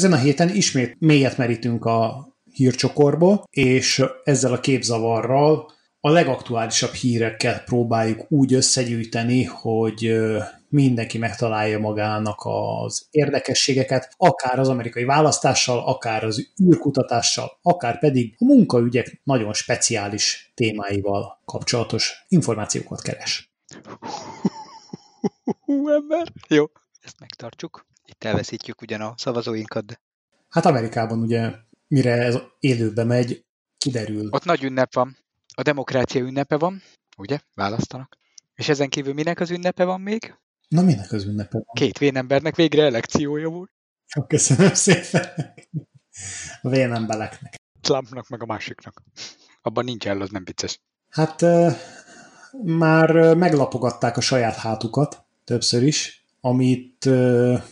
Ezen a héten ismét mélyet merítünk a hírcsokorba, és ezzel a képzavarral a legaktuálisabb hírekkel próbáljuk úgy összegyűjteni, hogy mindenki megtalálja magának az érdekességeket, akár az amerikai választással, akár az űrkutatással, akár pedig a munkaügyek nagyon speciális témáival kapcsolatos információkat keres. Hú, ember! Jó, ezt megtartjuk. Itt elveszítjük ugyan a szavazóinkat, de... Hát Amerikában ugye, mire ez élőbe megy, kiderül. Ott nagy ünnep van. A demokrácia ünnepe van, ugye? Választanak. És ezen kívül minek az ünnepe van még? Na, minek az ünnepe van? Két vénembernek végre elekciója volt. Köszönöm szépen. A vénembeleknek. Trumpnak meg a másiknak. Abban nincs el, az nem vicces. Hát már meglapogatták a saját hátukat többször is, amit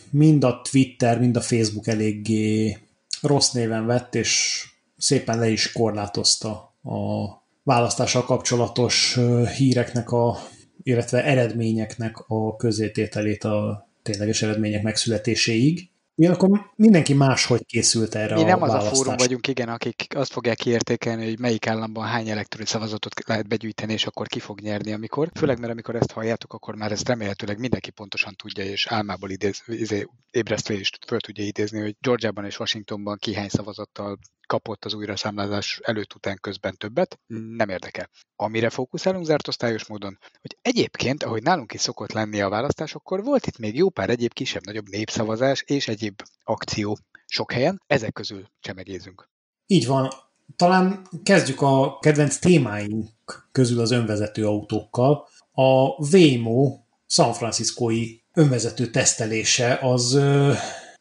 mind a Twitter, mind a Facebook eléggé rossz néven vett, és szépen le is korlátozta a választással kapcsolatos híreknek, a, illetve eredményeknek a közétételét a tényleges eredmények megszületéséig. Akkor mindenki máshogy készült erre Mi a nem az a fórum vagyunk, igen, akik azt fogják kiértékelni, hogy melyik államban hány elektronikus szavazatot lehet begyűjteni, és akkor ki fog nyerni, amikor. Főleg, mert amikor ezt halljátok, akkor már ezt remélhetőleg mindenki pontosan tudja, és álmából idéz, izé, ébresztve is föl tudja idézni, hogy Georgiában és Washingtonban ki hány szavazattal kapott az újraszámlázás előtt után közben többet, nem érdekel. Amire fókuszálunk zárt osztályos módon, hogy egyébként, ahogy nálunk is szokott lenni a választásokkor, volt itt még jó pár egyéb kisebb-nagyobb népszavazás és egyéb akció sok helyen, ezek közül csemegézünk. Így van. Talán kezdjük a kedvenc témáink közül az önvezető autókkal. A Waymo San Franciscoi önvezető tesztelése az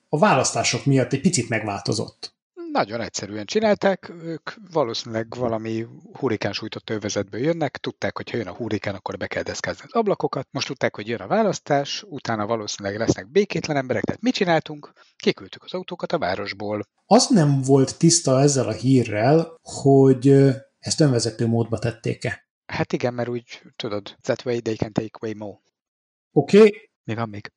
a választások miatt egy picit megváltozott. Nagyon egyszerűen csinálták, ők valószínűleg valami hurrikán sújtott övezetből jönnek, tudták, hogy ha jön a hurrikán, akkor be kell deszkázni az ablakokat, most tudták, hogy jön a választás, utána valószínűleg lesznek békétlen emberek, tehát mit csináltunk? Kiküldtük az autókat a városból. Az nem volt tiszta ezzel a hírrel, hogy ezt önvezető módba tették-e. Hát igen, mert úgy tudod, that way they can take way more. Oké. Okay. Mi van még?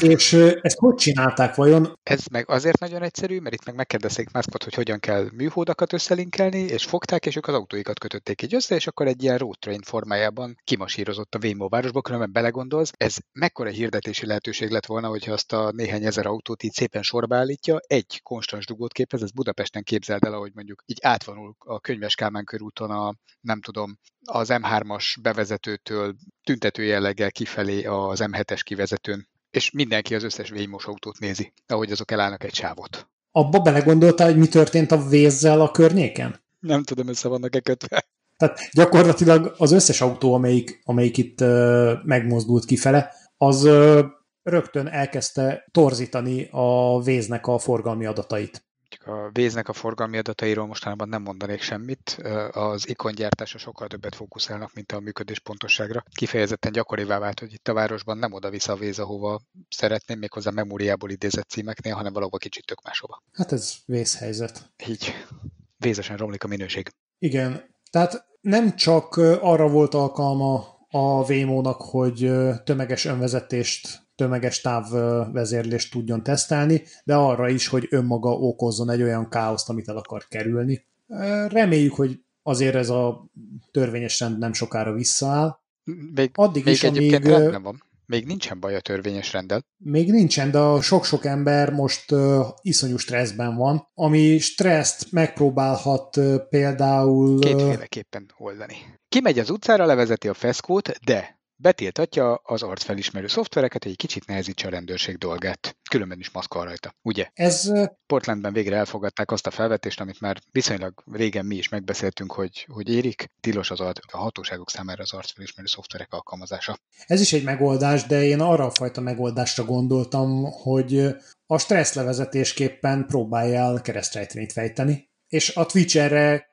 És ezt hogy csinálták vajon? Ez meg azért nagyon egyszerű, mert itt meg megkérdezték Muskot, hogy hogyan kell műholdakat összelinkelni, és fogták, és ők az autóikat kötötték így össze, és akkor egy ilyen road train formájában kimasírozott a Waymo városba, különben belegondolsz, ez mekkora hirdetési lehetőség lett volna, hogyha azt a néhány ezer autót így szépen sorba állítja, egy konstans dugót képez, ez Budapesten képzeld el, ahogy mondjuk így átvonul a Könyves Kálmán körúton a, nem tudom, az M3-as bevezetőtől tüntető jelleggel kifelé az M7-es kivezetőn és mindenki az összes vémos autót nézi, ahogy azok elállnak egy sávot. Abba belegondoltál, hogy mi történt a vézzel a környéken? Nem tudom, össze vannak-e kötve. Tehát gyakorlatilag az összes autó, amelyik, amelyik itt uh, megmozdult kifele, az uh, rögtön elkezdte torzítani a véznek a forgalmi adatait a Véznek a forgalmi adatairól mostanában nem mondanék semmit. Az ikongyártása sokkal többet fókuszálnak, mint a működés pontosságra. Kifejezetten gyakorivá vált, hogy itt a városban nem oda-vissza a Véz, ahova szeretném, méghozzá memóriából idézett címeknél, hanem valahova kicsit tök máshova. Hát ez vészhelyzet. Így. Vézesen romlik a minőség. Igen. Tehát nem csak arra volt alkalma a Vémónak, hogy tömeges önvezetést tömeges távvezérlést tudjon tesztelni, de arra is, hogy önmaga okozzon egy olyan káoszt, amit el akar kerülni. Reméljük, hogy azért ez a törvényes rend nem sokára visszaáll. Még, Addig még is, amíg... nem van. Még nincsen baj a törvényes rendel. Még nincsen, de a sok-sok ember most uh, iszonyú stresszben van, ami stresszt megpróbálhat uh, például... Kétféleképpen oldani. Kimegy az utcára, levezeti a feszkót, de betiltatja az arcfelismerő szoftvereket, hogy egy kicsit nehezítse a rendőrség dolgát. Különben is maszkol rajta, ugye? Ez... Portlandben végre elfogadták azt a felvetést, amit már viszonylag régen mi is megbeszéltünk, hogy, hogy érik. Tilos az a hatóságok számára az arcfelismerő szoftverek alkalmazása. Ez is egy megoldás, de én arra a fajta megoldásra gondoltam, hogy a stresszlevezetésképpen próbáljál keresztrejtvényt fejteni, és a Twitch erre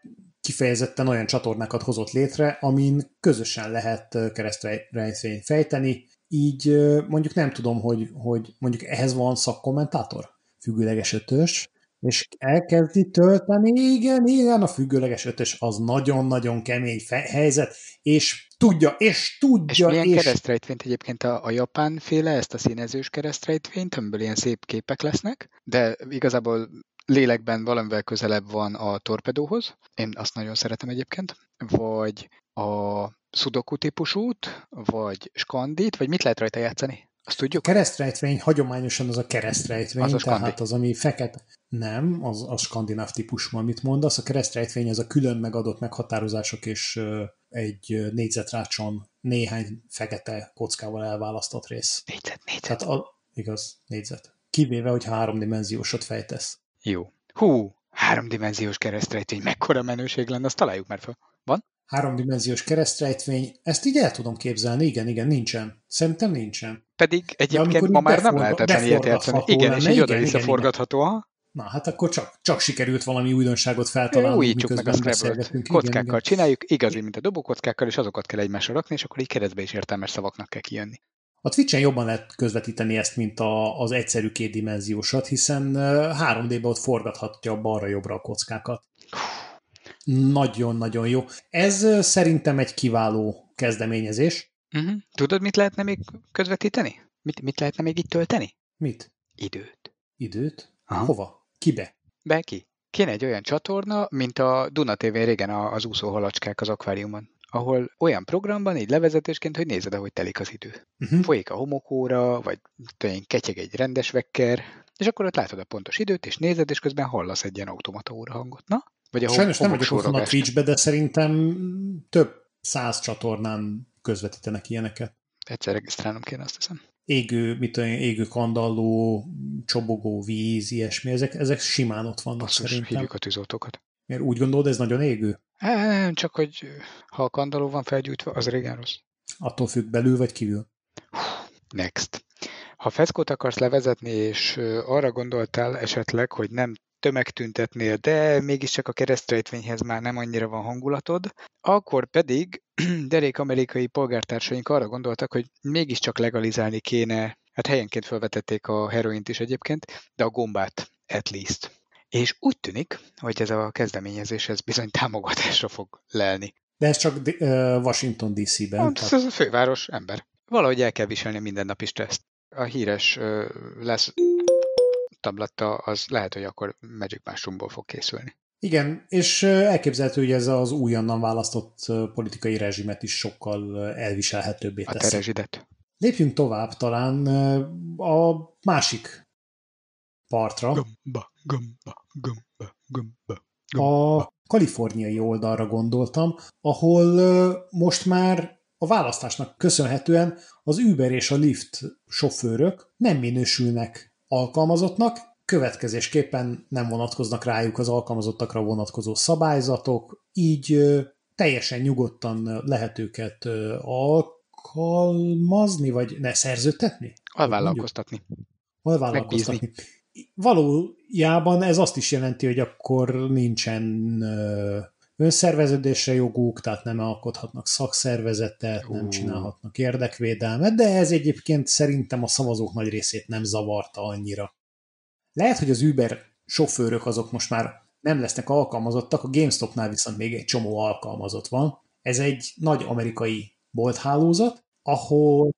kifejezetten olyan csatornákat hozott létre, amin közösen lehet keresztrejtvényt fejteni, így mondjuk nem tudom, hogy, hogy mondjuk ehhez van szakkommentátor, függőleges ötös, és elkezdi tölteni, igen, igen, a függőleges ötös az nagyon-nagyon kemény fe- helyzet, és tudja, és tudja, és milyen és... keresztrejtvényt egyébként? A, a japán féle, ezt a színezős keresztrejtvényt, amiből ilyen szép képek lesznek, de igazából lélekben valamivel közelebb van a torpedóhoz, én azt nagyon szeretem egyébként, vagy a sudoku típusút, vagy skandit, vagy mit lehet rajta játszani? Azt tudjuk? A keresztrejtvény hagyományosan az a keresztrejtvény, Az a tehát skandi. az, ami fekete. Nem, az a skandináv típusú, amit mondasz. A keresztrejtvény az a külön megadott meghatározások és egy négyzetrácson néhány fekete kockával elválasztott rész. Négyzet, négyzet. Tehát a, igaz, négyzet. Kivéve, hogy háromdimenziósot fejtesz. Jó. Hú, háromdimenziós keresztrejtvény, mekkora menőség lenne, azt találjuk már fel. Van? Háromdimenziós keresztrejtvény, ezt így el tudom képzelni, igen, igen, nincsen. Szerintem nincsen. Pedig egyébként ma így már nem lehetetlen ilyet játszani. Igen, és lenne, így igen, oda-vissza forgatható. aha. Na, hát akkor csak, csak sikerült valami újdonságot feltalálnunk, Újítsuk meg a. Igen, Kockákkal igen. csináljuk, igazi, mint a dobókockákkal, és azokat kell egymásra rakni, és akkor így keresztbe is értelmes szavaknak kell kijönni. A Twitch-en jobban lehet közvetíteni ezt, mint a, az egyszerű kétdimenziósat, hiszen ö, 3D-be ott forgathatja balra-jobbra a kockákat. Nagyon-nagyon jó. Ez ö, szerintem egy kiváló kezdeményezés. Uh-huh. Tudod, mit lehetne még közvetíteni? Mit, mit lehetne még itt tölteni? Mit? Időt. Időt? Aha. Hova? Kibe? Be ki. Kéne egy olyan csatorna, mint a Duna TV régen az úszó halacskák az akváriumon, ahol olyan programban, így levezetésként, hogy nézed, ahogy telik az idő. Uh-huh. Folyik a homokóra, vagy tudom, ketyeg egy rendes vekker, és akkor ott látod a pontos időt, és nézed, és közben hallasz egy ilyen automata óra hangot. Na? Vagy a Sajnos nem vagyok otthon a. Twitch-be, de szerintem több száz csatornán közvetítenek ilyeneket. Egyszer regisztrálnom kéne, azt hiszem. Égő, mit én, égő kandalló, csobogó víz, ilyesmi, ezek, ezek simán ott vannak Basszus, szerintem. hívjuk a tűzoltókat. Miért úgy gondolod, ez nagyon égő? Nem, csak hogy ha a kandaló van felgyújtva, az régen rossz. Attól függ belül vagy kívül? Next. Ha feszkót akarsz levezetni, és arra gondoltál esetleg, hogy nem tömegtüntetnél, de mégiscsak a keresztrejtvényhez már nem annyira van hangulatod, akkor pedig derék amerikai polgártársaink arra gondoltak, hogy mégiscsak legalizálni kéne, hát helyenként felvetették a heroint is egyébként, de a gombát at least. És úgy tűnik, hogy ez a kezdeményezés ez bizony támogatásra fog lelni. De ez csak Washington DC-ben. Hát, tehát ez a főváros, ember. Valahogy el kell viselni a mindennapi stresszt. A híres lesz tablatta, az lehet, hogy akkor Magic Mushroomból fog készülni. Igen, és elképzelhető, hogy ez az újonnan választott politikai rezsimet is sokkal elviselhetőbbé A teszi. terezsidet. Lépjünk tovább talán a másik partra, Gomba, gomba, gomba, gomba. a kaliforniai oldalra gondoltam, ahol most már a választásnak köszönhetően az Uber és a Lyft sofőrök nem minősülnek alkalmazottnak, következésképpen nem vonatkoznak rájuk az alkalmazottakra vonatkozó szabályzatok, így teljesen nyugodtan lehet őket alkalmazni, vagy ne szerződtetni? Alvállalkoztatni. Alvállalkoztatni. Valójában ez azt is jelenti, hogy akkor nincsen önszerveződésre joguk, tehát nem alkothatnak szakszervezetet, nem csinálhatnak érdekvédelmet, de ez egyébként szerintem a szavazók nagy részét nem zavarta annyira. Lehet, hogy az Uber sofőrök azok most már nem lesznek alkalmazottak, a GameStopnál viszont még egy csomó alkalmazott van. Ez egy nagy amerikai bolthálózat, ahol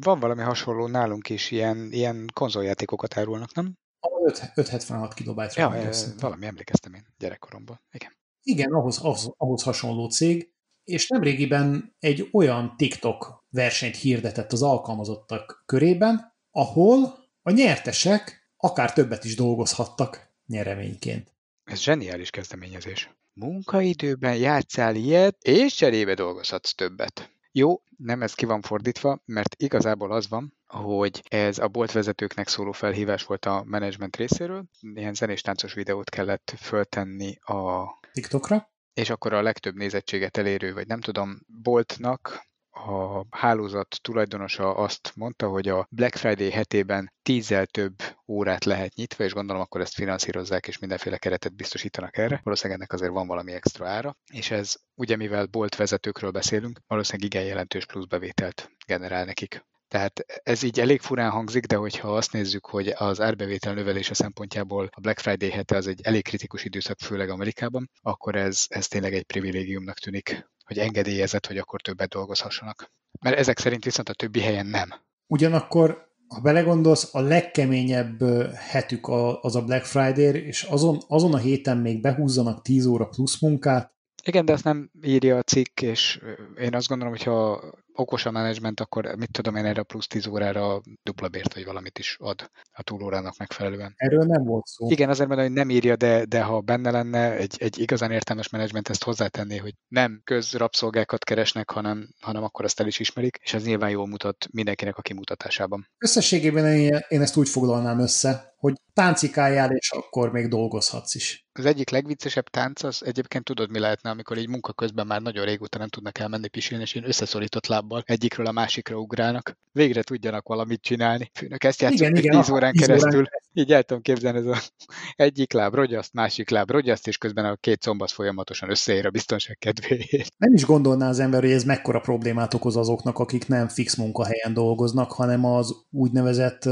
Van valami hasonló nálunk is, ilyen, ilyen konzoljátékokat árulnak, nem? A 5, 576 kilobájtra Ja, készítve. valami emlékeztem én gyerekkoromban. Igen. Igen, ahhoz, ahhoz, ahhoz hasonló cég, és nemrégiben egy olyan TikTok versenyt hirdetett az alkalmazottak körében, ahol a nyertesek akár többet is dolgozhattak nyereményként. Ez zseniális kezdeményezés. Munkaidőben játszál ilyet, és cserébe dolgozhatsz többet. Jó, nem ez ki van fordítva, mert igazából az van, hogy ez a boltvezetőknek szóló felhívás volt a menedzsment részéről. Ilyen zenés táncos videót kellett föltenni a TikTokra? és akkor a legtöbb nézettséget elérő, vagy nem tudom, boltnak a hálózat tulajdonosa azt mondta, hogy a Black Friday hetében tízzel több órát lehet nyitva, és gondolom akkor ezt finanszírozzák, és mindenféle keretet biztosítanak erre. Valószínűleg ennek azért van valami extra ára, és ez ugye mivel bolt vezetőkről beszélünk, valószínűleg igen jelentős plusz bevételt generál nekik. Tehát ez így elég furán hangzik, de hogyha azt nézzük, hogy az árbevétel növelése szempontjából a Black Friday hete az egy elég kritikus időszak, főleg Amerikában, akkor ez, ez tényleg egy privilégiumnak tűnik hogy engedélyezett, hogy akkor többet dolgozhassanak. Mert ezek szerint viszont a többi helyen nem. Ugyanakkor, ha belegondolsz, a legkeményebb hetük az a Black Friday, és azon, azon a héten még behúzzanak 10 óra plusz munkát. Igen, de azt nem írja a cikk, és én azt gondolom, hogy ha okos a menedzsment, akkor mit tudom én erre a plusz 10 órára dupla bért, vagy valamit is ad a túlórának megfelelően. Erről nem volt szó. Igen, azért mondom, hogy nem írja, de, de ha benne lenne, egy, egy igazán értelmes menedzsment ezt hozzátenné, hogy nem közrabszolgákat keresnek, hanem, hanem akkor azt el is ismerik, és ez nyilván jól mutat mindenkinek a kimutatásában. Összességében én, én ezt úgy foglalnám össze, hogy táncikáljál, és akkor még dolgozhatsz is. Az egyik legviccesebb tánc az egyébként tudod, mi lehetne, amikor így munka közben már nagyon régóta nem tudnak elmenni pisilni, és én összeszorított lábbal egyikről a másikra ugrálnak. Végre tudjanak valamit csinálni. Főnök ezt játszunk igen, igen, 10 órán keresztül. Órán. Így el tudom képzelni, ez a egyik láb rogyaszt, másik láb rogyaszt, és közben a két szombat folyamatosan összeér a biztonság kedvéért. Nem is gondolná az ember, hogy ez mekkora problémát okoz azoknak, akik nem fix munkahelyen dolgoznak, hanem az úgynevezett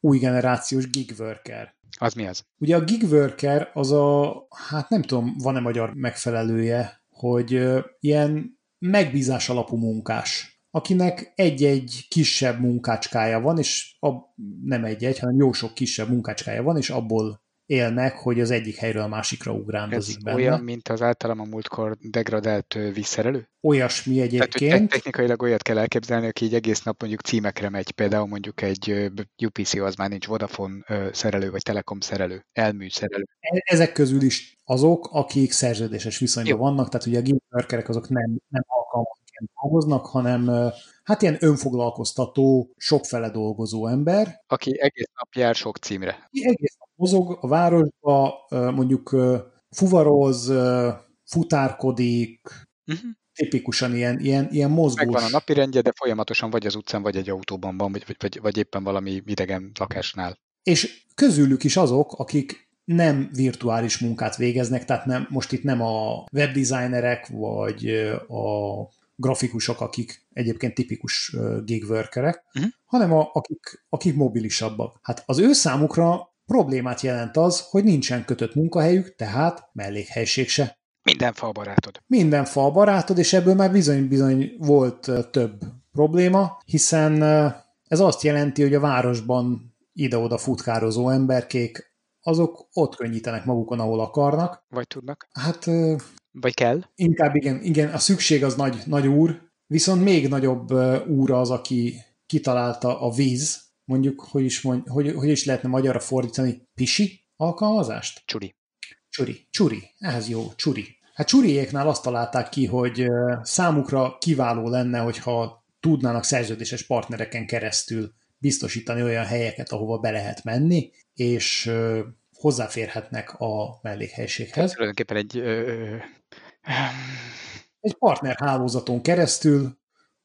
új generációs gig worker. Az mi az? Ugye a gig worker az a, hát nem tudom, van-e magyar megfelelője, hogy ilyen megbízás alapú munkás, akinek egy-egy kisebb munkácskája van, és ab, nem egy-egy, hanem jó sok kisebb munkácskája van, és abból élnek, hogy az egyik helyről a másikra ugrándozik Ez benne. olyan, mint az általam a múltkor degradált vízszerelő? Olyasmi egyébként. Tehát, technikailag olyat kell elképzelni, aki így egész nap mondjuk címekre megy, például mondjuk egy UPC az már nincs Vodafone szerelő, vagy Telekom szerelő, elmű szerelő. E-, ezek közül is azok, akik szerződéses viszonyban Jó. vannak, tehát ugye a gig azok nem, nem alkalmasként dolgoznak, hanem hát ilyen önfoglalkoztató, sokfele dolgozó ember. Aki egész nap jár sok címre. Aki egész nap mozog a városba, mondjuk fuvaroz, futárkodik, uh-huh. tipikusan ilyen, ilyen, ilyen mozgós. Megvan a napi rendje, de folyamatosan vagy az utcán, vagy egy autóban van, vagy, vagy, vagy éppen valami idegen lakásnál. És közülük is azok, akik nem virtuális munkát végeznek, tehát nem, most itt nem a webdesignerek, vagy a grafikusok, akik egyébként tipikus gig workerek, uh-huh. hanem a, akik, akik mobilisabbak. Hát az ő számukra problémát jelent az, hogy nincsen kötött munkahelyük, tehát mellékhelység se. Minden fal barátod. Minden fal barátod, és ebből már bizony-bizony volt több probléma, hiszen ez azt jelenti, hogy a városban ide-oda futkározó emberkék, azok ott könnyítenek magukon, ahol akarnak. Vagy tudnak. Hát vagy kell? Inkább igen, igen, a szükség az nagy, nagy úr, viszont még nagyobb úr az, aki kitalálta a víz, mondjuk, hogy is, mond, hogy, hogy is lehetne magyarra fordítani, pisi alkalmazást? Csuri. Csuri, csuri, ehhez jó, csuri. Hát csuriéknál azt találták ki, hogy számukra kiváló lenne, hogyha tudnának szerződéses partnereken keresztül biztosítani olyan helyeket, ahova be lehet menni, és hozzáférhetnek a mellékhelységhez. Ez tulajdonképpen egy ö, egy partnerhálózaton keresztül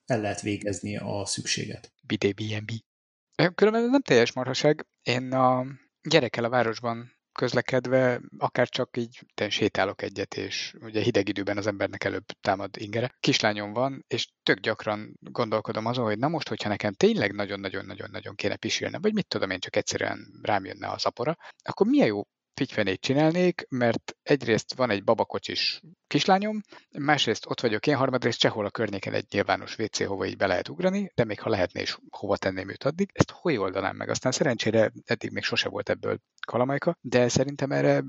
el lehet végezni a szükséget. BDBNB. Különben nem teljes marhaság. Én a gyerekkel a városban közlekedve, akár csak így sétálok egyet, és ugye hideg időben az embernek előbb támad ingere. Kislányom van, és tök gyakran gondolkodom azon, hogy na most, hogyha nekem tényleg nagyon-nagyon-nagyon-nagyon kéne pisilnem, vagy mit tudom én, csak egyszerűen rám jönne a zapora, akkor milyen jó figyfenét csinálnék, mert egyrészt van egy babakocsis kislányom, másrészt ott vagyok én, harmadrészt sehol a környéken egy nyilvános WC, hova így be lehet ugrani, de még ha lehetne is, hova tenném őt addig, ezt hogy oldanám meg? Aztán szerencsére eddig még sose volt ebből kalamajka, de szerintem erre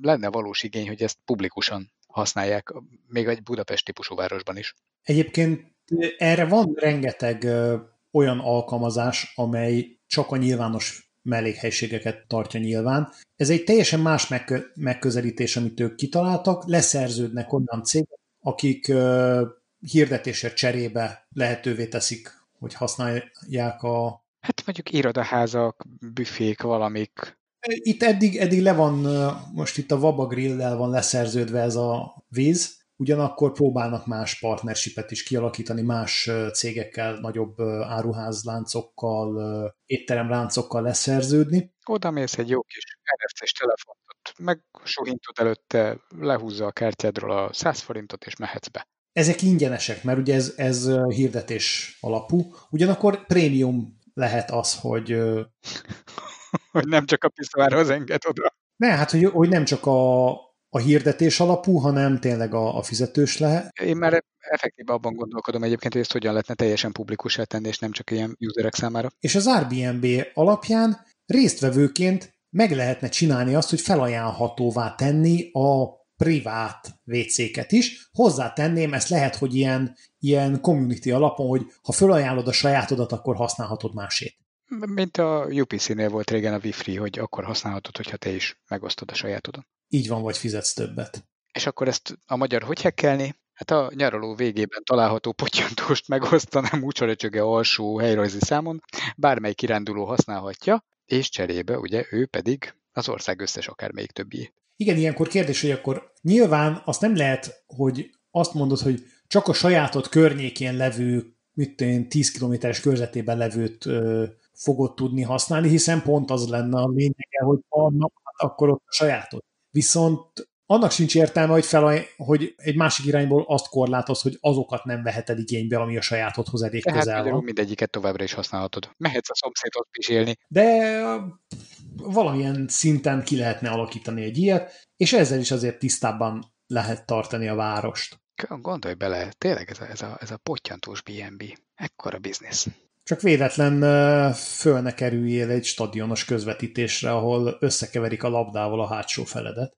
lenne valós igény, hogy ezt publikusan használják, még egy Budapest típusú városban is. Egyébként erre van rengeteg olyan alkalmazás, amely csak a nyilvános mellékhelységeket tartja nyilván. Ez egy teljesen más megkö- megközelítés, amit ők kitaláltak, leszerződnek onnan cégek, akik uh, hirdetésért cserébe lehetővé teszik, hogy használják a... Hát mondjuk irodaházak, büfék, valamik. Itt eddig, eddig le van, most itt a Vaba Grill-lel van leszerződve ez a víz, ugyanakkor próbálnak más partnershipet is kialakítani, más cégekkel, nagyobb áruházláncokkal, étteremláncokkal leszerződni. Oda mész egy jó kis NFC-s telefont, meg sohintod előtte, lehúzza a kártyádról a 100 forintot, és mehetsz be. Ezek ingyenesek, mert ugye ez, ez hirdetés alapú, ugyanakkor prémium lehet az, hogy... hogy nem csak a piszvárhoz enged oda. Ne, hát hogy, hogy nem csak a, a hirdetés alapú, hanem tényleg a, a fizetős lehet. Én már effektíve abban gondolkodom egyébként, hogy ezt hogyan lehetne teljesen publikussá tenni, és nem csak ilyen userek számára. És az Airbnb alapján résztvevőként meg lehetne csinálni azt, hogy felajánlhatóvá tenni a privát WC-ket is. Hozzátenném, ezt lehet, hogy ilyen, ilyen community alapon, hogy ha felajánlod a sajátodat, akkor használhatod másét. Mint a UPC-nél volt régen a Wi-Fi, hogy akkor használhatod, hogyha te is megosztod a sajátodon. Így van, vagy fizetsz többet. És akkor ezt a magyar hogy hekkelni? Hát a nyaraló végében található pottyantóst megosztanám úcsaröcsöge alsó helyrajzi számon, bármely kiránduló használhatja, és cserébe ugye ő pedig az ország összes akármelyik többi. Igen, ilyenkor kérdés, hogy akkor nyilván azt nem lehet, hogy azt mondod, hogy csak a sajátod környékén levő, mit én, 10 kilométeres körzetében levőt ö, fogod tudni használni, hiszen pont az lenne a lényege, hogy annak, hát akkor ott a sajátod. Viszont annak sincs értelme, hogy, fel, hogy egy másik irányból azt korlátoz, hogy azokat nem veheted igénybe, ami a sajátodhoz elég Tehát közel van. mindegyiket továbbra is használhatod. Mehetsz a szomszédot élni. De valamilyen szinten ki lehetne alakítani egy ilyet, és ezzel is azért tisztábban lehet tartani a várost. Gondolj bele, tényleg ez a, ez a, ez a pottyantós BNB. Ekkora biznisz. Csak véletlen föl ne kerüljél egy stadionos közvetítésre, ahol összekeverik a labdával a hátsó feledet.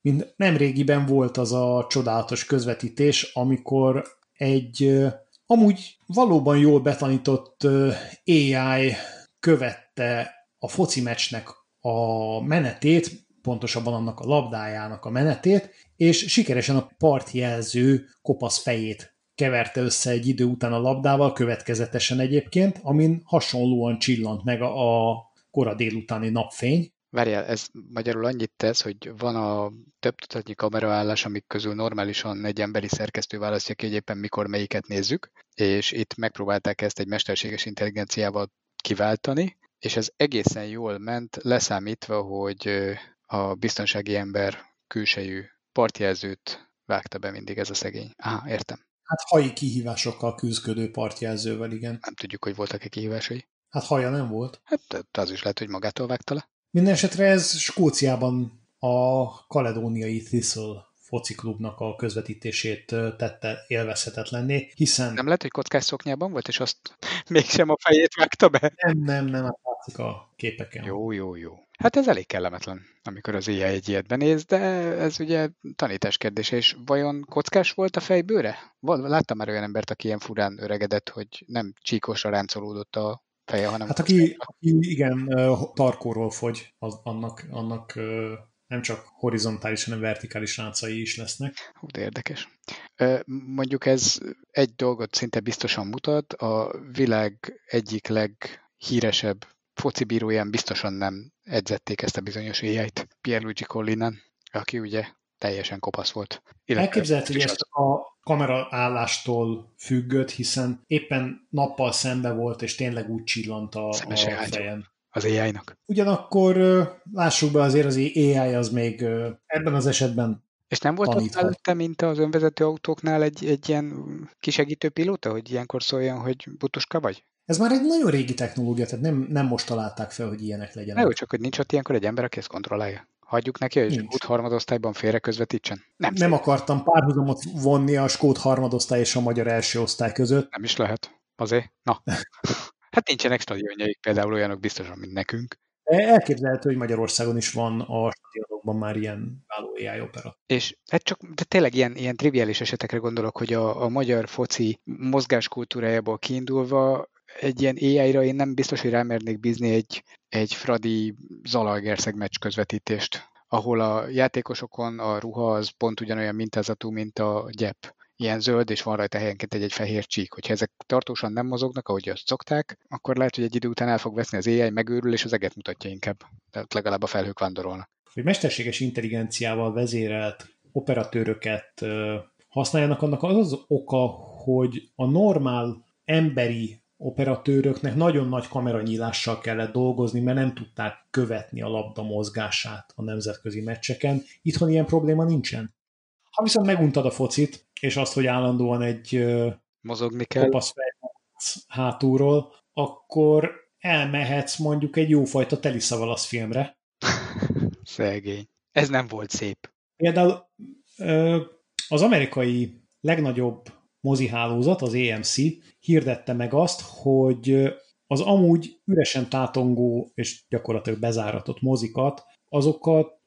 Mint nemrégiben volt az a csodálatos közvetítés, amikor egy amúgy valóban jól betanított AI követte a foci meccsnek a menetét, pontosabban annak a labdájának a menetét, és sikeresen a partjelző kopasz fejét keverte össze egy idő után a labdával, következetesen egyébként, amin hasonlóan csillant meg a, kora délutáni napfény. Várjál, ez magyarul annyit tesz, hogy van a több tudatnyi kameraállás, amik közül normálisan egy emberi szerkesztő választja ki, hogy éppen mikor melyiket nézzük, és itt megpróbálták ezt egy mesterséges intelligenciával kiváltani, és ez egészen jól ment, leszámítva, hogy a biztonsági ember külsejű partjelzőt vágta be mindig ez a szegény. Aha, értem. Hát haji kihívásokkal küzdködő partjelzővel, igen. Nem tudjuk, hogy voltak-e kihívásai. Hát haja nem volt. Hát az is lehet, hogy magától vágta le. Mindenesetre ez Skóciában a kaledóniai Thistle fociklubnak a közvetítését tette élvezhetetlenné, hiszen... Nem lehet, hogy kockás szoknyában volt, és azt mégsem a fejét vágta be? Nem, nem, nem, hát látszik a képeken. Jó, jó, jó. Hát ez elég kellemetlen, amikor az AI egy ilyet benéz, de ez ugye tanítás kérdése, és vajon kockás volt a fejbőre? Láttam már olyan embert, aki ilyen furán öregedett, hogy nem csíkosra ráncolódott a feje, hanem... Hát aki, aki igen, tarkóról fogy, az, annak, annak nem csak horizontális, hanem vertikális ráncai is lesznek. Hú, de érdekes. Mondjuk ez egy dolgot szinte biztosan mutat, a világ egyik leghíresebb focibíróján biztosan nem edzették ezt a bizonyos éjjel Pierluigi Collinen, aki ugye teljesen kopasz volt. Elképzelhető, hogy ezt a kamera állástól függött, hiszen éppen nappal szembe volt, és tényleg úgy csillant a, a fejen. Az AI-nak. Ugyanakkor lássuk be azért az AI az még ebben az esetben és nem volt ott előtte, mint az önvezető autóknál egy, egy ilyen kisegítő pilóta, hogy ilyenkor szóljon, hogy butuska vagy? Ez már egy nagyon régi technológia, tehát nem, nem most találták fel, hogy ilyenek legyenek. Jó, csak hogy nincs ott ilyenkor egy ember, aki ezt kontrollálja. Hagyjuk neki, hogy Skót harmadosztályban félre közvetítsen? Nem, nem akartam párhuzamot vonni a Skót harmadosztály és a magyar első osztály között. Nem is lehet. Azért? Na. hát nincsenek stadionjaik például olyanok biztosan, mint nekünk. Elképzelhető, hogy Magyarországon is van a stadionokban már ilyen váló AI opera. És hát csak de tényleg ilyen, ilyen triviális esetekre gondolok, hogy a, a magyar foci mozgáskultúrájából kiindulva egy ilyen AI-ra én nem biztos, hogy rámernék bízni egy, egy Fradi Zalaegerszeg meccs közvetítést, ahol a játékosokon a ruha az pont ugyanolyan mintázatú, mint a gyep. Ilyen zöld, és van rajta helyenként egy, egy fehér csík. Hogyha ezek tartósan nem mozognak, ahogy azt szokták, akkor lehet, hogy egy idő után el fog veszni az AI, megőrül, és az eget mutatja inkább. Tehát legalább a felhők vándorolnak. Hogy mesterséges intelligenciával vezérelt operatőröket használjanak, annak az az oka, hogy a normál emberi operatőröknek nagyon nagy kameranyílással kellett dolgozni, mert nem tudták követni a labda mozgását a nemzetközi meccseken. Itthon ilyen probléma nincsen. Ha viszont meguntad a focit, és azt, hogy állandóan egy mozogni kell kopasz hátulról, akkor elmehetsz mondjuk egy jófajta Telisa filmre. Szegény. Ez nem volt szép. Például az amerikai legnagyobb mozihálózat, az AMC hirdette meg azt, hogy az amúgy üresen tátongó és gyakorlatilag bezáratott mozikat, azokat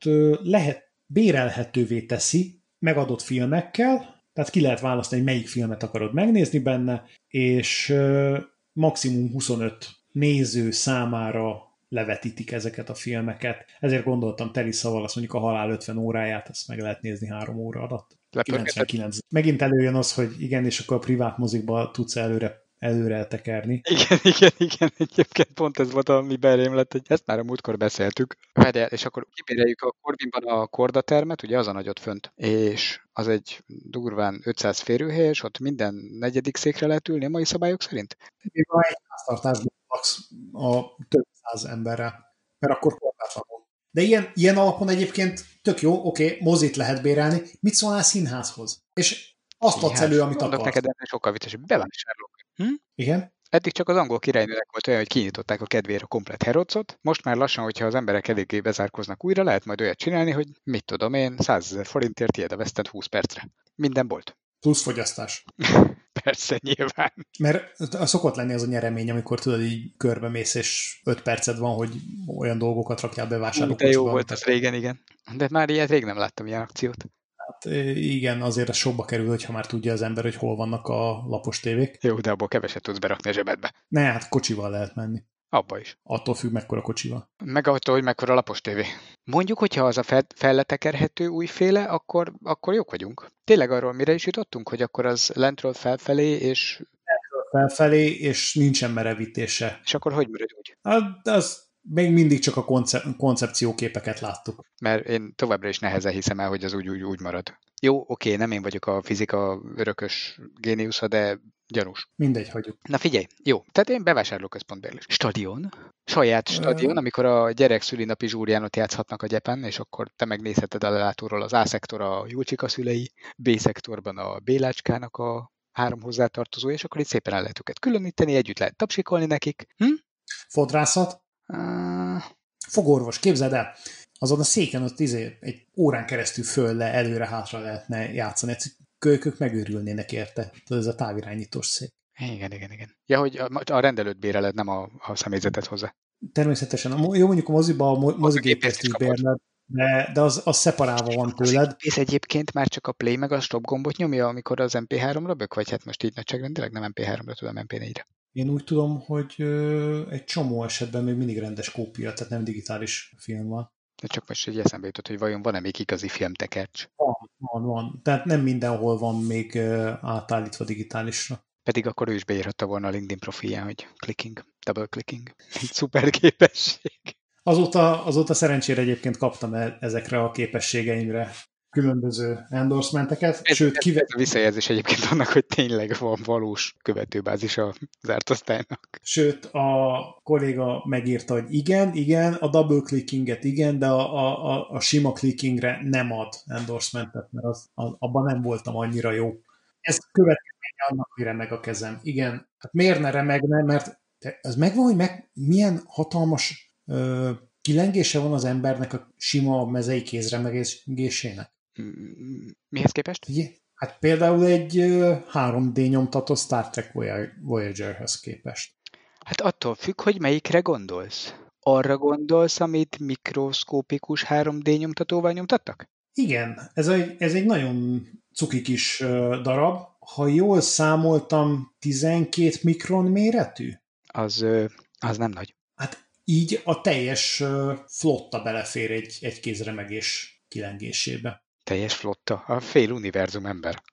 lehet bérelhetővé teszi megadott filmekkel, tehát ki lehet választani, hogy melyik filmet akarod megnézni benne, és maximum 25 néző számára levetítik ezeket a filmeket. Ezért gondoltam Teri szaval, mondjuk a halál 50 óráját, azt meg lehet nézni három óra alatt. 99. Megint előjön az, hogy igen, és akkor a privát mozikba tudsz előre előre eltekerni. Igen, igen, igen, egyébként pont ez volt a mi belém lett, hogy ezt már a múltkor beszéltük. Várjál, és akkor kibéreljük a Corbinban a kordatermet, ugye az a nagyot fönt, és az egy durván 500 férőhely, és ott minden negyedik székre lehet ülni a mai szabályok szerint? Még a egy háztartásban a több száz emberre, mert akkor korlátlan de ilyen, ilyen alapon egyébként tök jó, oké, okay, mozit lehet bérelni, mit szólnál színházhoz? És azt adsz elő, amit akarsz. neked ennél sokkal vicces, bevásárolok. Hm? Igen? Eddig csak az angol királynőnek volt olyan, hogy kinyitották a kedvére a komplet Herodszot. Most már lassan, hogyha az emberek eléggé bezárkoznak újra, lehet majd olyat csinálni, hogy mit tudom én, 100 ezer forintért tiéd a West 20 percre. Minden bolt. Plusz fogyasztás. Persze, nyilván. Mert szokott lenni az a nyeremény, amikor tudod, így körbe mész, és 5 perced van, hogy olyan dolgokat rakjál be De jó volt az régen, igen. De már ilyet rég nem láttam ilyen akciót. Hát igen, azért ez sokba kerül, hogyha már tudja az ember, hogy hol vannak a lapos tévék. Jó, de abból keveset tudsz berakni a zsebedbe. Ne, hát kocsival lehet menni. Abba is. Attól függ, mekkora kocsival. Meg attól, hogy mekkora lapos tévé. Mondjuk, hogyha az a fel, felletekerhető újféle, akkor, akkor jók vagyunk. Tényleg arról mire is jutottunk, hogy akkor az lentről felfelé, és... Lentről felfelé, és nincsen merevítése. És akkor hogy marad úgy? Hát, az még mindig csak a konce- koncepcióképeket láttuk. Mert én továbbra is nehezen hiszem el, hogy az úgy, úgy, úgy marad. Jó, oké, nem én vagyok a fizika örökös géniusza, de gyanús. Mindegy, hagyjuk. Na figyelj, jó, tehát én bevásárlóközpontbérlés. Stadion? Saját stadion, amikor a gyerek szülinapi zsúrjánot játszhatnak a gyepen, és akkor te megnézheted a lelátóról az A-szektor a Julcsika szülei, B-szektorban a Bélácskának a három hozzátartozó, és akkor itt szépen el lehet őket különíteni, együtt lehet tapsikolni nekik. Hm? Fodrászat? Fogorvos, képzeld el, azon a széken ott izé, egy órán keresztül föl le, előre-hátra lehetne játszani. Kölykök megőrülnének érte. Ez a távirányítós szék. Igen, igen, igen. Ja, hogy a, a rendelőt béreled, nem a, a személyzetet hozzá. Természetesen. Jó, mondjuk a moziba a mozigépést is bérled, de, de az, az szeparálva van tőled. Ez egyébként már csak a play meg a stop gombot nyomja, amikor az MP3-ra bök, vagy hát most így nagyságrendileg nem MP3-ra, tudom MP4-re. Én úgy tudom, hogy egy csomó esetben még mindig rendes kópia, tehát nem digitális film van. De csak most egy eszembe jutott, hogy vajon van-e még igazi filmtekercs? Van, van, van. Tehát nem mindenhol van még átállítva digitálisra. Pedig akkor ő is beírhatta volna a LinkedIn profilján, hogy clicking, double clicking. Egy szuper képesség. Azóta, azóta szerencsére egyébként kaptam e- ezekre a képességeimre különböző endorsementeket. Ez, Sőt, kive... ez a visszajelzés egyébként annak, hogy tényleg van valós követőbázis a zárt osztálynak. Sőt, a kolléga megírta, hogy igen, igen, a double clickinget igen, de a, a, a, a sima clickingre nem ad endorsementet, mert az, az, abban nem voltam annyira jó. Ez következménye annak, hogy remeg a kezem. Igen, hát miért ne remegne, mert ez megvan, hogy meg, milyen hatalmas ö, kilengése van az embernek a sima mezei kézremegésének. Mihez képest? Hát például egy 3D nyomtató Star Trek Voyagerhez képest. Hát attól függ, hogy melyikre gondolsz. Arra gondolsz, amit mikroszkópikus 3D nyomtatóval nyomtattak? Igen, ez egy, ez egy nagyon cuki kis darab. Ha jól számoltam, 12 mikron méretű? Az, az nem nagy. Hát így a teljes flotta belefér egy, egy kézremegés kilengésébe teljes flotta, a fél univerzum ember.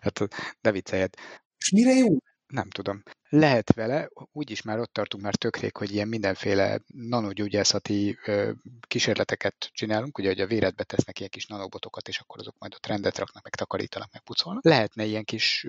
Hát de vicceljed. És mire jó? Nem tudom. Lehet vele, úgyis már ott tartunk már tökrék, hogy ilyen mindenféle nanogyógyászati ö, kísérleteket csinálunk, ugye, hogy a véredbe tesznek ilyen kis nanobotokat, és akkor azok majd ott rendet raknak, meg takarítanak, meg pucolnak. Lehetne ilyen kis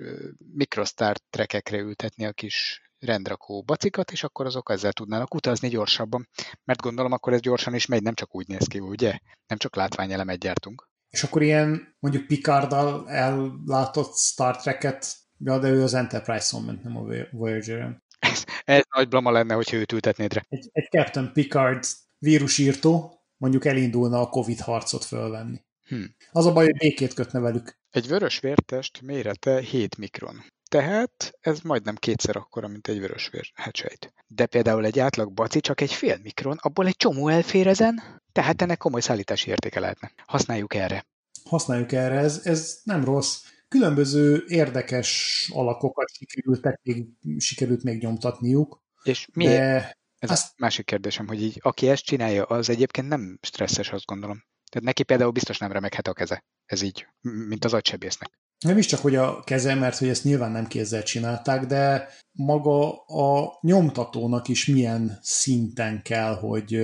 mikrostar trekekre ültetni a kis rendrakó bacikat, és akkor azok ezzel tudnának utazni gyorsabban. Mert gondolom, akkor ez gyorsan is megy, nem csak úgy néz ki, ugye? Nem csak látványelemet gyártunk. És akkor ilyen mondjuk Picarddal ellátott Star Trek-et, ja, de ő az Enterprise-on ment, nem a Voyager-en. Ez, ez nagy blama lenne, hogyha őt ültetnéd rá. Egy, egy Captain Picard vírusírtó mondjuk elindulna a Covid harcot fölvenni. Hm. Az a baj, hogy békét kötne velük. Egy vörös vértest mérete 7 mikron. Tehát ez majdnem kétszer akkora, mint egy vörös hetsejt. De például egy átlag baci csak egy fél mikron, abból egy csomó elfér ezen, tehát ennek komoly szállítási értéke lehetne. Használjuk erre. Használjuk erre, ez, ez nem rossz. Különböző érdekes alakokat sikerült még, sikerült még nyomtatniuk. És mi? De ez azt... a másik kérdésem, hogy így aki ezt csinálja, az egyébként nem stresszes, azt gondolom. Tehát neki például biztos nem remeghet a keze. Ez így, mint az agysebésznek. Nem is csak, hogy a keze, mert hogy ezt nyilván nem kézzel csinálták, de maga a nyomtatónak is milyen szinten kell, hogy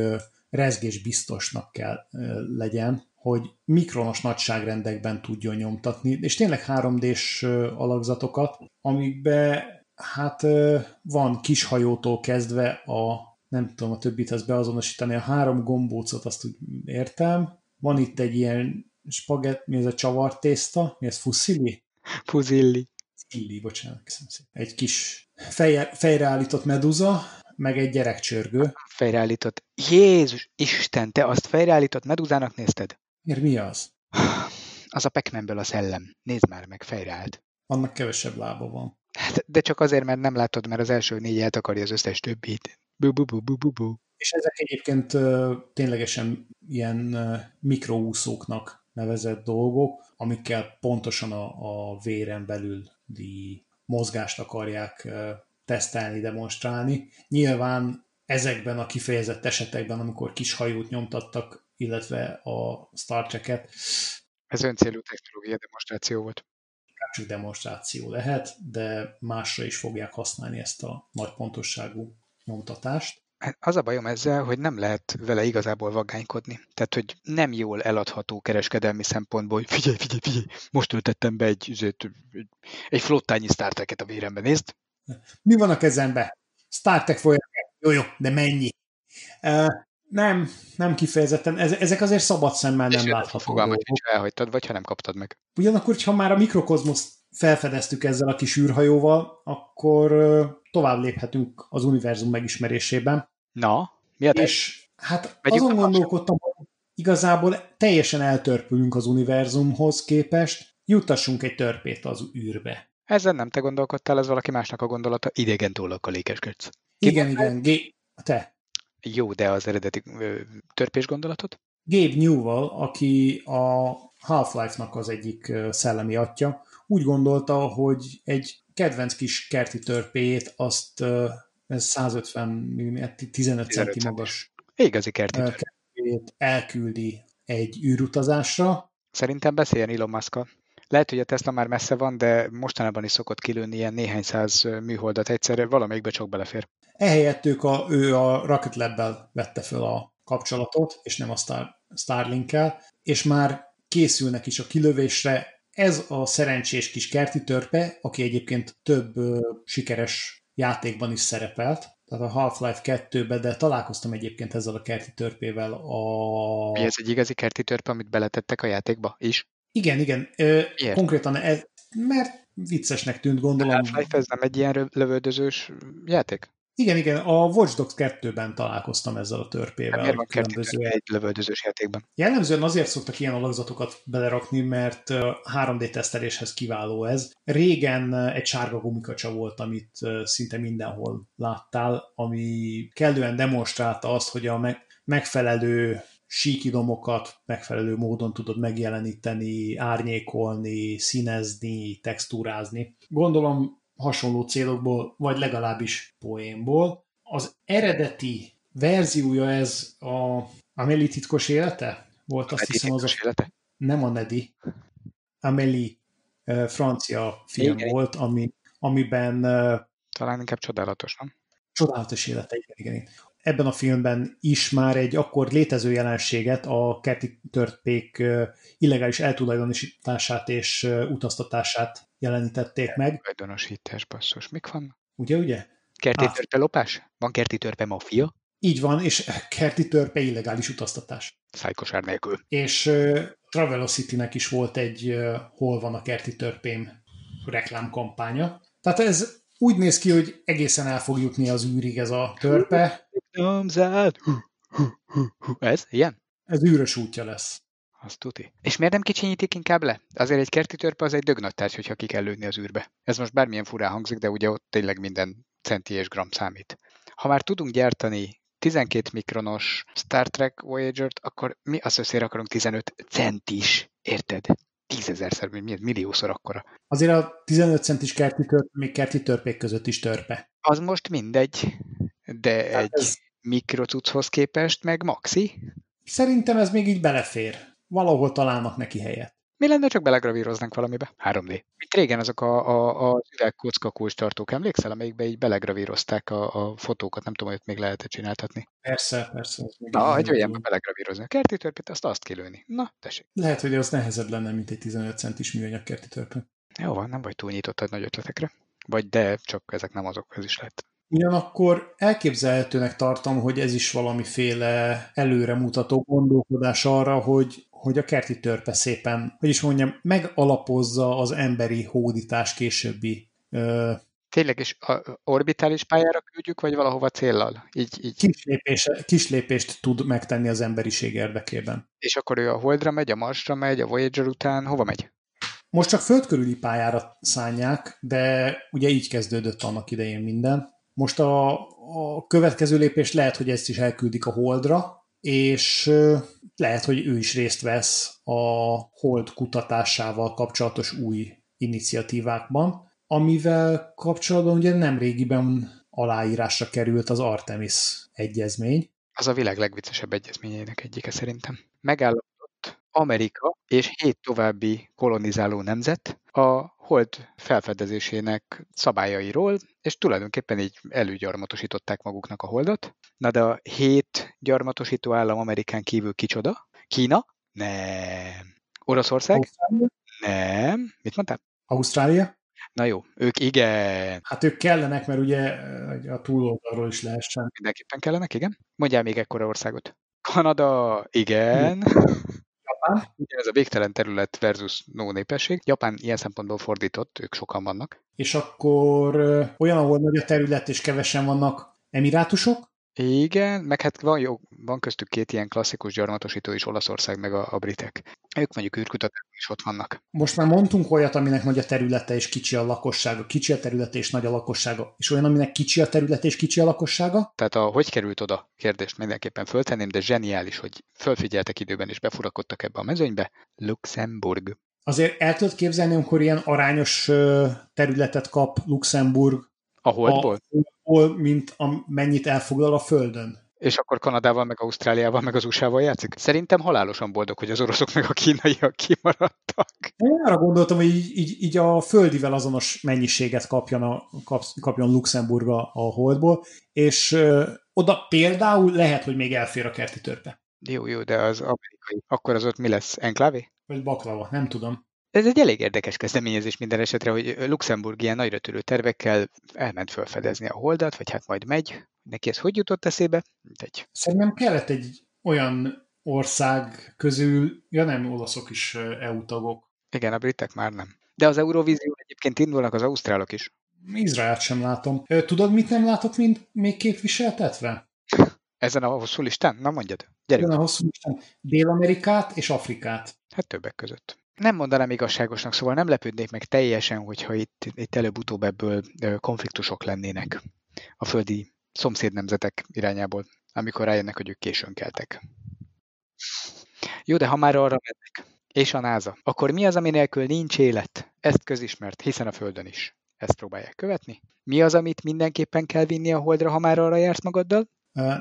rezgés biztosnak kell legyen, hogy mikronos nagyságrendekben tudjon nyomtatni, és tényleg 3D-s alakzatokat, amikbe hát van kishajótól kezdve a nem tudom a többit ezt beazonosítani, a három gombócot azt úgy értem, van itt egy ilyen spagett, mi ez a csavartészta, mi ez fuszili? Fuzilli. Illi, bocsánat, köszönöm szépen. Egy kis fejre, fejreállított meduza, meg egy gyerekcsörgő. Fejreállított. Jézus Isten, te azt fejreállított meduzának nézted? Miért mi az? Az a pekmenből a szellem. Nézd már meg, fejreállt. Annak kevesebb lába van. Hát, de csak azért, mert nem látod, mert az első négy eltakarja az összes többit. Bu, bu, bu, bu, bu, bu. És ezek egyébként uh, ténylegesen ilyen uh, mikroúszóknak nevezett dolgok, amikkel pontosan a, a véren belüli mozgást akarják tesztelni, demonstrálni. Nyilván ezekben a kifejezett esetekben, amikor kis hajót nyomtattak, illetve a Star Trek-et. Ez öncélú technológia demonstráció volt. Csak demonstráció lehet, de másra is fogják használni ezt a nagy pontosságú nyomtatást. Hát az a bajom ezzel, hogy nem lehet vele igazából vagánykodni. Tehát, hogy nem jól eladható kereskedelmi szempontból, hogy figyelj, figyelj, figyelj, most ültettem be egy, egy, egy flottányi Star Trek-et a vérembe, nézd. Mi van a kezembe? Star Trek folyam. Jó, jó, de mennyi? Uh, nem, nem kifejezetten. Ezek azért szabad szemmel nem láthatók. Fogalmat, hogy elhagytad, vagy ha nem kaptad meg. Ugyanakkor, ha már a mikrokozmosz felfedeztük ezzel a kis űrhajóval, akkor tovább léphetünk az univerzum megismerésében. Na, mi a És hát Vegyük azon gondolkodtam, hogy igazából teljesen eltörpülünk az univerzumhoz képest, jutassunk egy törpét az űrbe. Ezzel nem te gondolkodtál, ez valaki másnak a gondolata, idegen tollakkal lékeskedsz. Igen, igen, G- te. Jó, de az eredeti ö, törpés gondolatot? Gabe Newell, aki a Half-Life-nak az egyik szellemi atya, úgy gondolta, hogy egy kedvenc kis kerti törpéjét azt ez 150 mm, 15 centi magas Igazi kerti törpét elküldi egy űrutazásra. Szerintem beszéljen Elon musk Lehet, hogy a Tesla már messze van, de mostanában is szokott kilőni ilyen néhány száz műholdat egyszerre, valamelyikbe csak belefér. Ehelyett ők a, ő a Rocket Lab-bel vette föl a kapcsolatot, és nem a Star, Starlink-kel, és már készülnek is a kilövésre, ez a szerencsés kis kerti törpe, aki egyébként több ö, sikeres játékban is szerepelt, tehát a Half-Life 2-ben, de találkoztam egyébként ezzel a kerti törpével a... Mi ez egy igazi kerti törpe, amit beletettek a játékba is? Igen, igen. Ö, konkrétan ez, mert viccesnek tűnt, gondolom. A Half-Life ez nem egy ilyen lövöldözős játék? Igen, igen, a Watch Dogs 2-ben találkoztam ezzel a törpével. Hát miért van különböző... egy lövöldözős játékban? Jellemzően azért szoktak ilyen alakzatokat belerakni, mert 3D teszteléshez kiváló ez. Régen egy sárga gumikacsa volt, amit szinte mindenhol láttál, ami kellően demonstrálta azt, hogy a megfelelő síkidomokat megfelelő módon tudod megjeleníteni, árnyékolni, színezni, textúrázni. Gondolom hasonló célokból, vagy legalábbis poénból. Az eredeti verziója ez a Amelie titkos élete? Volt azt hiszem az a... Élete? Nem a Nedi. Amelie francia film igen. volt, ami, amiben... Talán inkább csodálatos, nem? Csodálatos élete, igen, igen. Ebben a filmben is már egy akkor létező jelenséget, a kerti törpék illegális eltulajdonítását és utaztatását jelenítették meg. Tulajdonosítás, basszus. Mik van? Ugye, ugye? Kerti ah. törpe lopás? Van kerti törpe mafia? Így van, és kerti törpe illegális utaztatás. Szájkosár nélkül. És uh, Travelocity-nek is volt egy uh, Hol van a kerti törpém reklámkampánya. Tehát ez úgy néz ki, hogy egészen el fog jutni az űrig ez a törpe. Ez? Ilyen? Ez űrös útja lesz. Az tuti. És miért nem kicsinyítik inkább le? Azért egy kerti törpe az egy dögnattárgy, hogyha ki kell lőni az űrbe. Ez most bármilyen furán hangzik, de ugye ott tényleg minden centi és gram számít. Ha már tudunk gyártani 12 mikronos Star Trek Voyager-t, akkor mi azt összére akarunk 15 centis, érted? Tízezerszer, milliószor akkora. Azért a 15 centis kerti törpe még kerti törpék között is törpe. Az most mindegy, de hát egy ez... mikrocuchoz képest meg maxi? Szerintem ez még így belefér. Valahol találnak neki helyet. Mi lenne, csak belegravíroznánk valamibe? 3D. Mint régen azok a, a, a üvegkocka kulcstartók, emlékszel, amelyikbe így belegravírozták a, a fotókat, nem tudom, hogy még lehet csináltatni. Persze, persze. Na, egy olyanba belegravírozni a kerti törpét, azt azt kilőni. Na, tessék. Lehet, hogy az nehezebb lenne, mint egy 15 centis műanyag kerti törpe. Jó van, nem vagy túl nyitott nagy ötletekre. Vagy de, csak ezek nem azok, ez is lehet. Ugyanakkor elképzelhetőnek tartom, hogy ez is valamiféle előremutató gondolkodás arra, hogy hogy a kerti törpe szépen, hogy is mondjam, megalapozza az emberi hódítás későbbi ö, Tényleg, és a orbitális pályára küldjük, vagy valahova céllal? Így, így. Kislépés, kislépést tud megtenni az emberiség érdekében. És akkor ő a Holdra megy, a Marsra megy, a Voyager után hova megy? Most csak földkörüli pályára szánják, de ugye így kezdődött annak idején minden. Most a, a következő lépés lehet, hogy ezt is elküldik a Holdra, és lehet, hogy ő is részt vesz a hold kutatásával kapcsolatos új iniciatívákban, amivel kapcsolatban ugye nem régiben aláírásra került az Artemis egyezmény. Az a világ legviccesebb egyezményeinek egyike szerintem. Megállapodott Amerika és hét további kolonizáló nemzet a hold felfedezésének szabályairól, és tulajdonképpen így előgyarmatosították maguknak a holdat. Na de a hét gyarmatosító állam Amerikán kívül kicsoda? Kína? Nem. Oroszország? Ausztrália? Nem. Mit mondtál? Ausztrália? Na jó, ők igen. Hát ők kellenek, mert ugye a túloldalról is lehessen. Mindenképpen kellenek, igen. Mondjál még ekkora országot. Kanada, igen. Japán. Igen, ez a végtelen terület versus no népesség. Japán ilyen szempontból fordított, ők sokan vannak. És akkor olyan, ahol nagy a terület és kevesen vannak emirátusok? Igen, meg hát van, jó, van köztük két ilyen klasszikus gyarmatosító is, Olaszország meg a, a britek. Ők mondjuk űrkutatások is ott vannak. Most már mondtunk olyat, aminek nagy a területe és kicsi a lakossága, kicsi a területe és nagy a lakossága, és olyan, aminek kicsi a területe és kicsi a lakossága? Tehát a hogy került oda kérdést mindenképpen föltenném, de zseniális, hogy fölfigyeltek időben és befurakodtak ebbe a mezőnybe. Luxemburg. Azért el tudod képzelni, amikor ilyen arányos területet kap Luxemburg a holdból? A, mint amennyit elfoglal a Földön. És akkor Kanadával, meg Ausztráliával, meg az USA-val játszik? Szerintem halálosan boldog, hogy az oroszok meg a kínaiak kimaradtak. Én arra gondoltam, hogy így, így, így a földivel azonos mennyiséget kapjon, a, kap, kapjon Luxemburg a, a holdból, és ö, oda például lehet, hogy még elfér a kerti törpe. Jó, jó, de az amerikai. Akkor az ott mi lesz? Enklávé? Vagy baklava, nem tudom. Ez egy elég érdekes kezdeményezés minden esetre, hogy Luxemburg ilyen nagyra törő tervekkel elment felfedezni a holdat, vagy hát majd megy. Neki ez hogy jutott eszébe? Egy. Szerintem kellett egy olyan ország közül, ja nem, olaszok is EU tagok. Igen, a britek már nem. De az Eurovízió egyébként indulnak az ausztrálok is. Izraelt sem látom. Tudod, mit nem látok mind még képviseltetve? Ezen a hosszú listán? Na mondjad, gyerünk. Ezen a hosszú listán. Dél-Amerikát és Afrikát. Hát többek között nem mondanám igazságosnak, szóval nem lepődnék meg teljesen, hogyha itt, itt előbb-utóbb ebből konfliktusok lennének a földi szomszédnemzetek irányából, amikor rájönnek, hogy ők későn keltek. Jó, de ha már arra mennek, és a NASA, akkor mi az, ami nélkül nincs élet? Ezt közismert, hiszen a Földön is. Ezt próbálják követni. Mi az, amit mindenképpen kell vinni a Holdra, ha már arra jársz magaddal?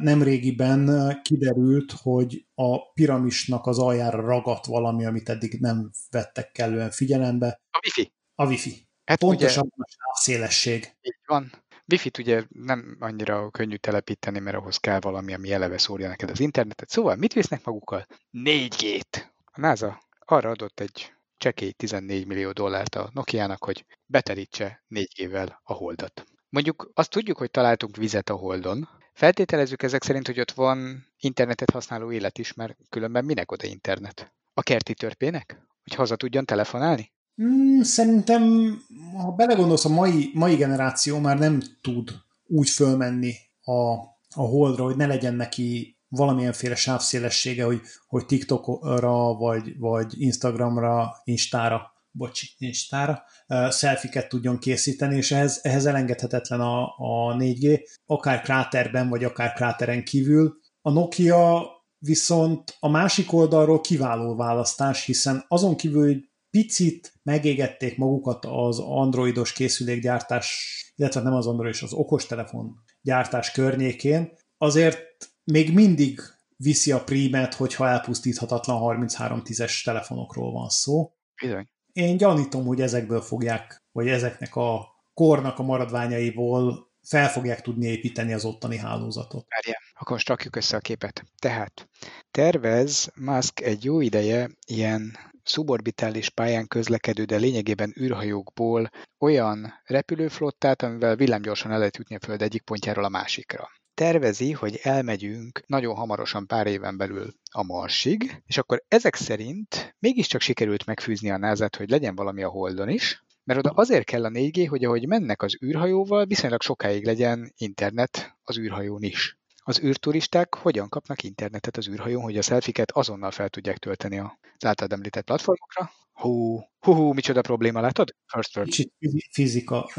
Nemrégiben kiderült, hogy a piramisnak az aljára ragadt valami, amit eddig nem vettek kellően figyelembe. A wifi. A wifi. Hát Pontosan ugye, a sávszélesség. Így van. Wi-Fi-t ugye nem annyira könnyű telepíteni, mert ahhoz kell valami, ami eleve szórja neked az internetet. Szóval mit visznek magukkal? 4G-t. A NASA arra adott egy csekély 14 millió dollárt a Nokia-nak, hogy beterítse 4G-vel a holdat. Mondjuk azt tudjuk, hogy találtunk vizet a holdon, Feltételezzük ezek szerint, hogy ott van internetet használó élet is, mert különben minek oda internet? A kerti törpének? Hogy haza tudjon telefonálni? Hmm, szerintem, ha belegondolsz, a mai, mai generáció már nem tud úgy fölmenni a, a holdra, hogy ne legyen neki valamilyenféle sávszélessége, hogy, hogy TikTokra, vagy, vagy Instagramra, Instára, bocs, Instára, szelfiket tudjon készíteni, és ehhez, ehhez elengedhetetlen a, a 4G, akár kráterben, vagy akár kráteren kívül. A Nokia viszont a másik oldalról kiváló választás, hiszen azon kívül, hogy picit megégették magukat az androidos készülékgyártás, illetve nem az androidos, az okostelefon gyártás környékén, azért még mindig viszi a prímet, hogyha elpusztíthatatlan 3310-es telefonokról van szó. Bizony. Én gyanítom, hogy ezekből fogják, vagy ezeknek a kornak a maradványaiból fel fogják tudni építeni az ottani hálózatot. Várjál, akkor most rakjuk össze a képet. Tehát tervez Musk egy jó ideje ilyen szuborbitális pályán közlekedő, de lényegében űrhajókból olyan repülőflottát, amivel villámgyorsan el lehet jutni a Föld egyik pontjáról a másikra tervezi, hogy elmegyünk nagyon hamarosan pár éven belül a Marsig, és akkor ezek szerint mégiscsak sikerült megfűzni a nasa hogy legyen valami a Holdon is, mert oda azért kell a 4G, hogy ahogy mennek az űrhajóval, viszonylag sokáig legyen internet az űrhajón is. Az űrturisták hogyan kapnak internetet az űrhajón, hogy a szelfiket azonnal fel tudják tölteni az általad említett platformokra? Hú, hú, hú, micsoda probléma, látod? First. Kicsit fizika.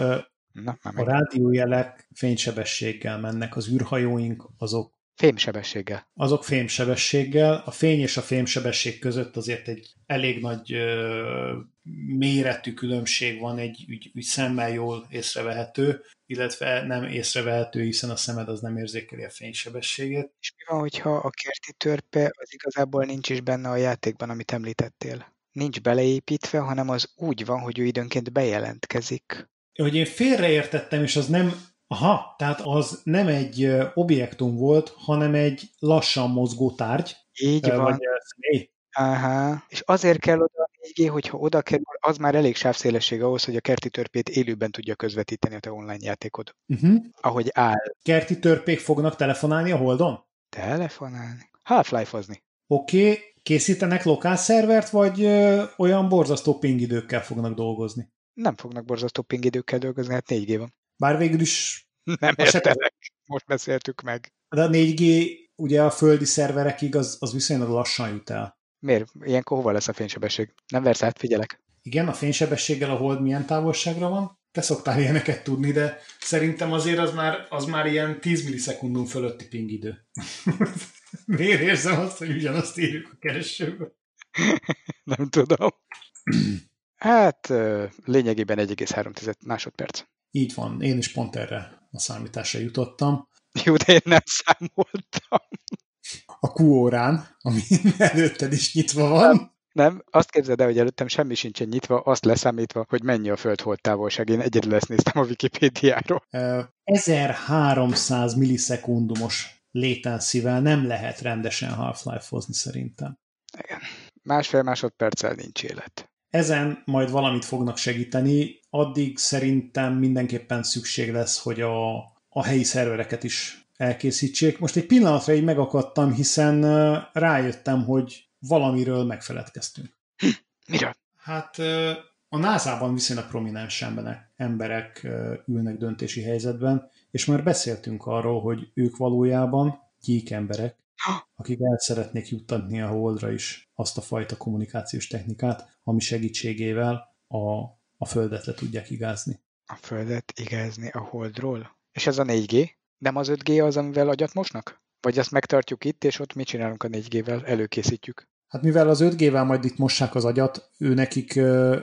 Na, a rádiójelek fénysebességgel mennek, az űrhajóink azok Fémsebességgel. Azok fémsebességgel. A fény és a fémsebesség között azért egy elég nagy ö, méretű különbség van, egy úgy, úgy szemmel jól észrevehető, illetve nem észrevehető, hiszen a szemed az nem érzékeli a fénysebességet. És mi van, hogyha a kerti törpe az igazából nincs is benne a játékban, amit említettél? Nincs beleépítve, hanem az úgy van, hogy ő időnként bejelentkezik hogy én félreértettem, és az nem, aha, tehát az nem egy objektum volt, hanem egy lassan mozgó tárgy. Így van. Személy. Aha. És azért kell oda a 4G, hogyha oda kerül, az már elég sávszélesség ahhoz, hogy a kerti törpét élőben tudja közvetíteni a te online játékod. Uh-huh. Ahogy áll. Kerti törpék fognak telefonálni a Holdon? Telefonálni? Half-life-ozni. Oké, okay. készítenek lokál szervert, vagy ö, olyan borzasztó pingidőkkel fognak dolgozni? Nem fognak borzasztó pingidőkkel dolgozni, hát 4G van. Bár végül is... Nem értelek, most beszéltük meg. De a 4G ugye a földi szerverekig az, az viszonylag lassan jut el. Miért? Ilyenkor hova lesz a fénysebesség? Nem versz át, figyelek. Igen, a fénysebességgel a hold milyen távolságra van? Te szoktál ilyeneket tudni, de szerintem azért az már, az már ilyen 10 millisekundum fölötti pingidő. Miért érzem azt, hogy ugyanazt írjuk a keresőbe? Nem tudom. Hát lényegében 1,3 másodperc. Így van, én is pont erre a számításra jutottam. Jó, de én nem számoltam. A Q órán, ami előtted is nyitva van. Nem, nem, azt képzeld el, hogy előttem semmi sincsen nyitva, azt leszámítva, hogy mennyi a földhold távolság. Én egyedül ezt néztem a Wikipédiáról. 1300 millisekundumos létenszivel nem lehet rendesen Half-Life-hozni szerintem. Igen. Másfél másodperccel nincs élet. Ezen majd valamit fognak segíteni, addig szerintem mindenképpen szükség lesz, hogy a, a helyi szervereket is elkészítsék. Most egy pillanatra így megakadtam, hiszen rájöttem, hogy valamiről megfeledkeztünk. Hm, miről? Hát a NASA-ban viszonylag prominens emberek, emberek ülnek döntési helyzetben, és már beszéltünk arról, hogy ők valójában gyík emberek, akik el szeretnék juttatni a Holdra is azt a fajta kommunikációs technikát, ami segítségével a, a Földet le tudják igázni. A Földet igázni a Holdról? És ez a 4G? Nem az 5G az, amivel agyat mosnak? Vagy ezt megtartjuk itt, és ott mit csinálunk a 4G-vel? Előkészítjük? Hát mivel az 5G-vel majd itt mossák az agyat, ő nekik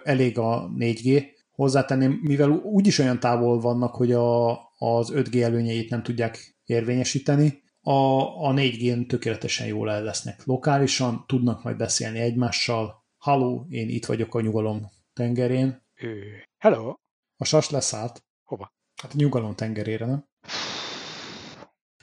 elég a 4G. Hozzátenném, mivel úgyis olyan távol vannak, hogy a, az 5G előnyeit nem tudják érvényesíteni, a, a 4G-n tökéletesen jól el lesznek lokálisan, tudnak majd beszélni egymással. Haló, én itt vagyok a nyugalom tengerén. Ő. Hello. A sas leszállt. Hova? Hát a nyugalom tengerére, nem?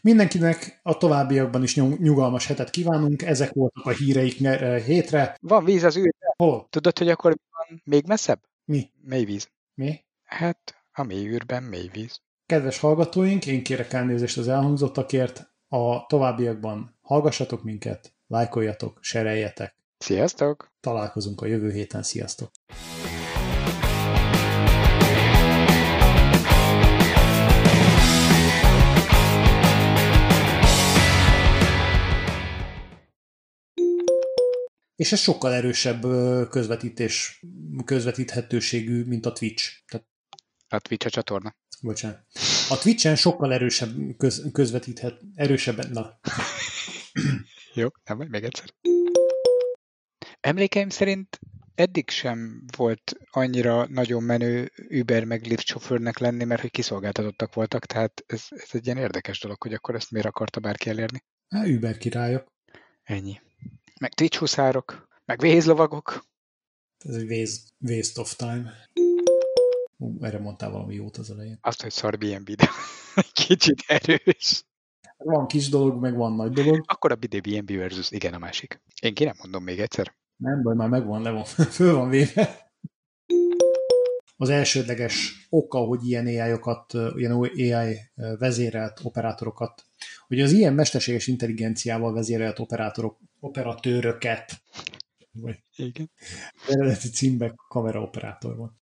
Mindenkinek a továbbiakban is nyugalmas hetet kívánunk, ezek voltak a híreik hétre. Van víz az űrben. Hol? Tudod, hogy akkor van még messzebb? Mi? Mély víz. Mi? Hát a mély űrben mély víz. Kedves hallgatóink, én kérek elnézést az elhangzottakért, a továbbiakban hallgassatok minket, lájkoljatok, sereljetek. Sziasztok! Találkozunk a jövő héten, sziasztok! és ez sokkal erősebb közvetítés, közvetíthetőségű, mint a Twitch. Tehát... A Twitch a csatorna. Bocsánat. A Twitch-en sokkal erősebb köz, közvetíthet, erősebben, na. Jó, nem vagy még egyszer. Emlékeim szerint eddig sem volt annyira nagyon menő Uber meg Lyft sofőrnek lenni, mert hogy kiszolgáltatottak voltak, tehát ez, ez egy ilyen érdekes dolog, hogy akkor ezt miért akarta bárki elérni. Hát Uber királyok. Ennyi. Meg Twitch huszárok, meg vézlovagok. Ez egy waste, waste of time. Ú, erre mondtál valami jót az elején. Azt, hogy szar BNB, de kicsit erős. Van kis dolog, meg van nagy dolog. Akkor a BNB versus igen a másik. Én ki nem mondom még egyszer. Nem baj, már megvan, le van, föl van véve. Az elsődleges oka, hogy ilyen AI-okat, ilyen AI vezérelt operátorokat, hogy az ilyen mesterséges intelligenciával vezérelt operátorok, operatőröket, vagy Igen. eredeti címben kameraoperátor van